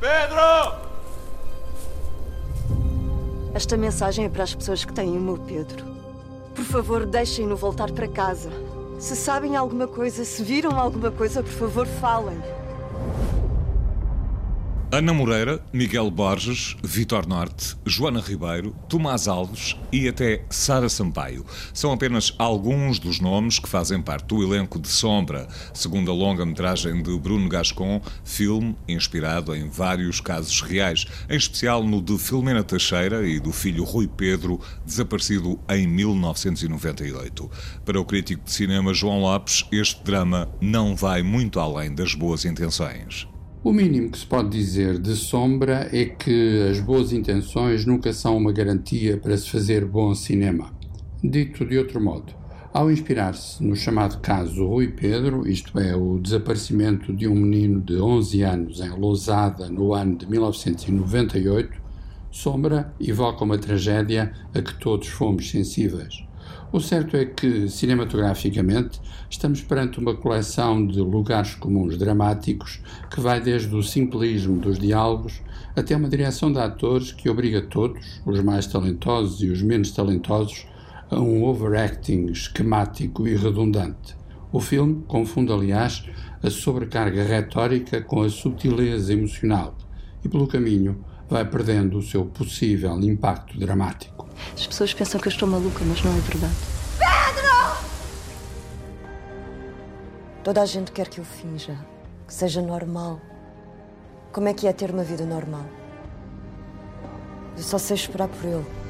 Pedro! Esta mensagem é para as pessoas que têm o meu Pedro. Por favor, deixem-no voltar para casa. Se sabem alguma coisa, se viram alguma coisa, por favor, falem. Ana Moreira, Miguel Borges, Vitor Norte, Joana Ribeiro, Tomás Alves e até Sara Sampaio. São apenas alguns dos nomes que fazem parte do elenco de Sombra, segundo a longa-metragem de Bruno Gascon, filme inspirado em vários casos reais, em especial no de Filomena Teixeira e do filho Rui Pedro, desaparecido em 1998. Para o crítico de cinema João Lopes, este drama não vai muito além das boas intenções. O mínimo que se pode dizer de Sombra é que as boas intenções nunca são uma garantia para se fazer bom cinema. Dito de outro modo, ao inspirar-se no chamado caso Rui Pedro, isto é, o desaparecimento de um menino de 11 anos em Lousada no ano de 1998, Sombra evoca uma tragédia a que todos fomos sensíveis. O certo é que, cinematograficamente, estamos perante uma coleção de lugares comuns dramáticos que vai desde o simplismo dos diálogos até uma direção de atores que obriga todos, os mais talentosos e os menos talentosos, a um overacting esquemático e redundante. O filme confunde, aliás, a sobrecarga retórica com a subtileza emocional e, pelo caminho, vai perdendo o seu possível impacto dramático. As pessoas pensam que eu estou maluca, mas não é verdade. Pedro! Toda a gente quer que eu finja, que seja normal. Como é que é ter uma vida normal? Eu só sei esperar por ele.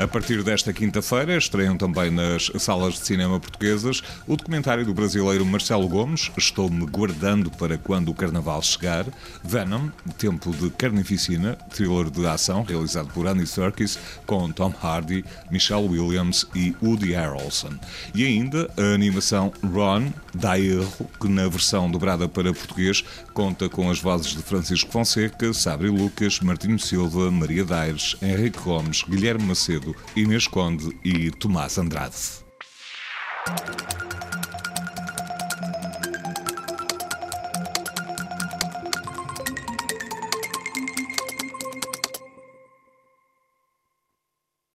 A partir desta quinta-feira, estreiam também nas salas de cinema portuguesas o documentário do brasileiro Marcelo Gomes, Estou-me guardando para quando o carnaval chegar, Venom, Tempo de Carnificina, thriller de ação realizado por Andy Serkis, com Tom Hardy, Michelle Williams e Woody Harrelson. E ainda a animação Ron, da erro, que na versão dobrada para português conta com as vozes de Francisco Fonseca, Sabri Lucas, Martinho Silva, Maria Daires, Henrique Gomes, Guilherme Macedo, Inês Conde e Tomás Andrade.